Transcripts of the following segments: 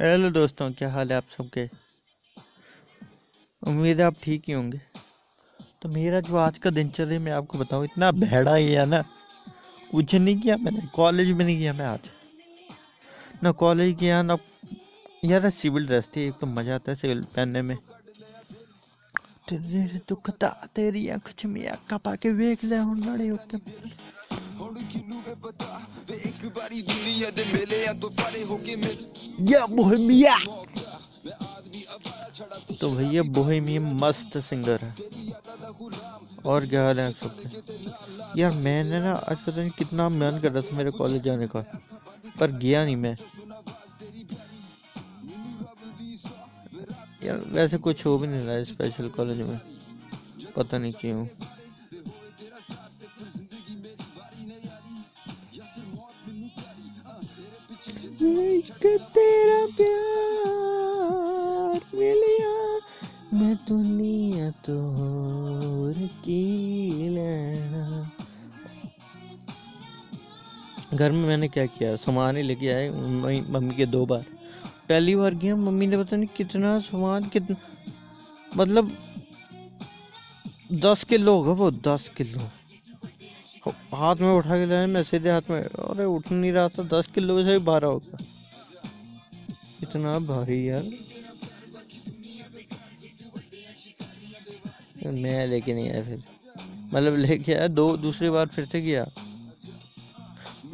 Hello दोस्तों, क्या हाल है आप सबके? उम्मीद है आप ठीक ही होंगे। तो मेरा जो आज का दिनचर्या मैं आपको बताऊँ, इतना भेड़ा ही है ना। कुछ नहीं किया मैंने, कॉलेज में नहीं किया मैं आज। ना कॉलेज गया ना यार सिविल ड्रेस थी, एक तो मज़ा आता है सिविल पहनने में। तेरे दुखता तेरी आँख में अक्का पाके वेख ले हूँ लड़े होते तो भैया बोहेमिया मस्त सिंगर है और क्या हाल है सबके यार मैंने ना आज पता नहीं कितना मन कर रहा था मेरे कॉलेज जाने का पर गया नहीं मैं यार वैसे कुछ हो भी नहीं रहा है स्पेशल कॉलेज में पता नहीं क्यों एक तेरा प्यार मिलिया। मैं दुनिया तो होर की लेना। घर में मैंने क्या किया? सामान ही लेके आए मम्मी के दो बार। पहली बार गया, मम्मी ने पता नहीं कितना सामान, कितना मतलब दस किलो होगा वो, दस किलो। हाथ में उठा के लाया मैं सीधे हाथ में। अरे उठ नहीं रहा था, दस किलो से भी बारह होगा इतना भारी यार। मैं लेके नहीं आया फिर। मतलब लेके आया, दो, दूसरी बार फिर से गया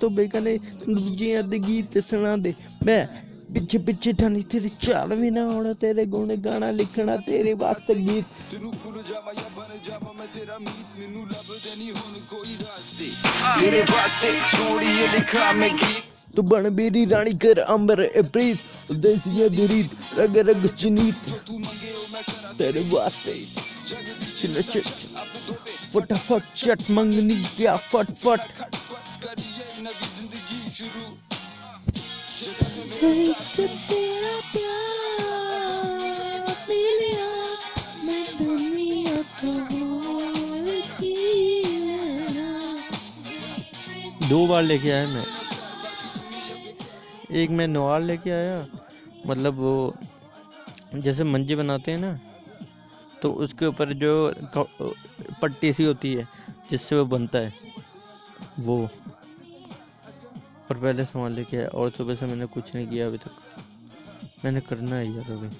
ਤੋਂ ਬੇਗਾਨੇ ਦੂਜਿਆਂ गीत सुना दे। मैं ਪਿੱਛੇ ਪਿੱਛੇ ਠਾਣੀ ਤੇਰੀ ਚਾਲ ਵੀ ਨਾ ਹੋਣਾ ਤੇਰੇ ਗੁਣ ਗਾਣਾ ਲਿਖਣਾ ਤੇਰੇ ਵਾਸਤੇ ਗੀਤ ਤੈਨੂੰ ਭੁੱਲ ਜਾਵਾਂ ਜਾਂ ਬਣ ਜਾਵਾਂ ਮੈਂ ਤੇਰਾ ਮੀਤ ਮੈਨੂੰ ਲੱਭਦੇ ਨਹੀਂ ਹੁਣ ਕੋਈ ਰਾਸਤੇ ਤੇਰੇ ਵਾਸਤੇ ਛੋੜੀਏ ਲਿਖਾ ਮੈਂ ਗੀਤ ਤੂੰ ਬਣ ਮੇਰੀ ਰਾਣੀ ਕਰ ਅੰਬਰ ਇਹ ਪ੍ਰੀਤ ਉਦੇਸੀਆ ਦੀ ਰੀਤ ਰਗ ਰਗ ਚਨੀਤ ਤੂੰ ਮੰਗੇ ਉਹ ਮੈਂ ਕਰਾਂ ਤੇਰੇ ਵਾਸਤੇ ਜਗ ਦੀ ਚਿਲਚ ਫਟਾਫਟ ਚਟ ਮੰਗਨੀ ਪਿਆ ਫਟ ਫਟ ਕਰੀਏ ਨਵੀਂ ਜ਼ਿੰਦਗੀ ਸ਼ੁਰੂ दो बार लेके आया मैं। एक मैं नवार लेके आया मतलब वो जैसे मंजी बनाते हैं ना तो उसके ऊपर जो पट्टी सी होती है, जिससे वो बनता है, वो। और पहले सामान लेके आया और सुबह से मैंने कुछ नहीं किया अभी तक। मैंने करना है यार अभी।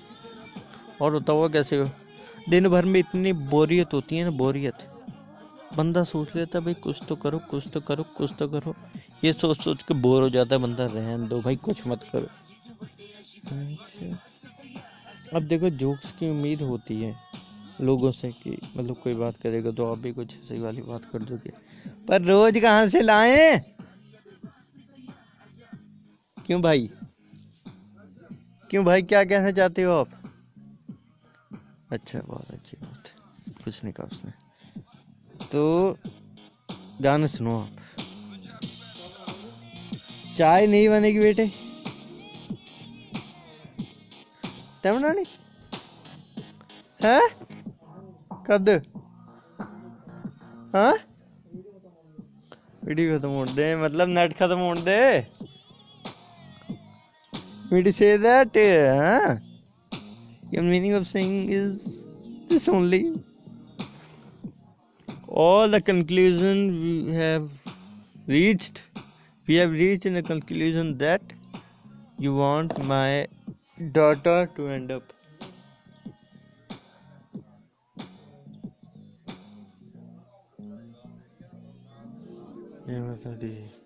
और होता हुआ कैसे हो? दिन भर में इतनी बोरियत होती है ना, बोरियत। बंदा सोच लेता भाई, कुछ तो करो, कुछ तो करो, कुछ तो करो। ये सोच सोच के बोर हो जाता है, बंदा रहन दो, भाई, कुछ मत करो। अच्छा। अब देखो, जोक्स की उम्मीद होती है लोगों से कि मतलब कोई बात करेगा तो आप भी कुछ ऐसी वाली बात कर दोगे। पर रोज कहाँ से लाएँ? क्यों भाई? क्यों भाई, क्या कहना चाहते हो आप? अच्छा बहुत अच्छी बात है। कुछ नहीं कहा उसने। तो गाना सुनो आप। चाय नहीं बनेगी बेटे। बनानी है? कद हाँ? वीडियो खत्म होने दे मतलब नेट खत्म होने दे। me to say that? huh? your meaning of saying is this only. All the conclusion we have reached, we have reached in a conclusion that you want my daughter to end up. Yeah,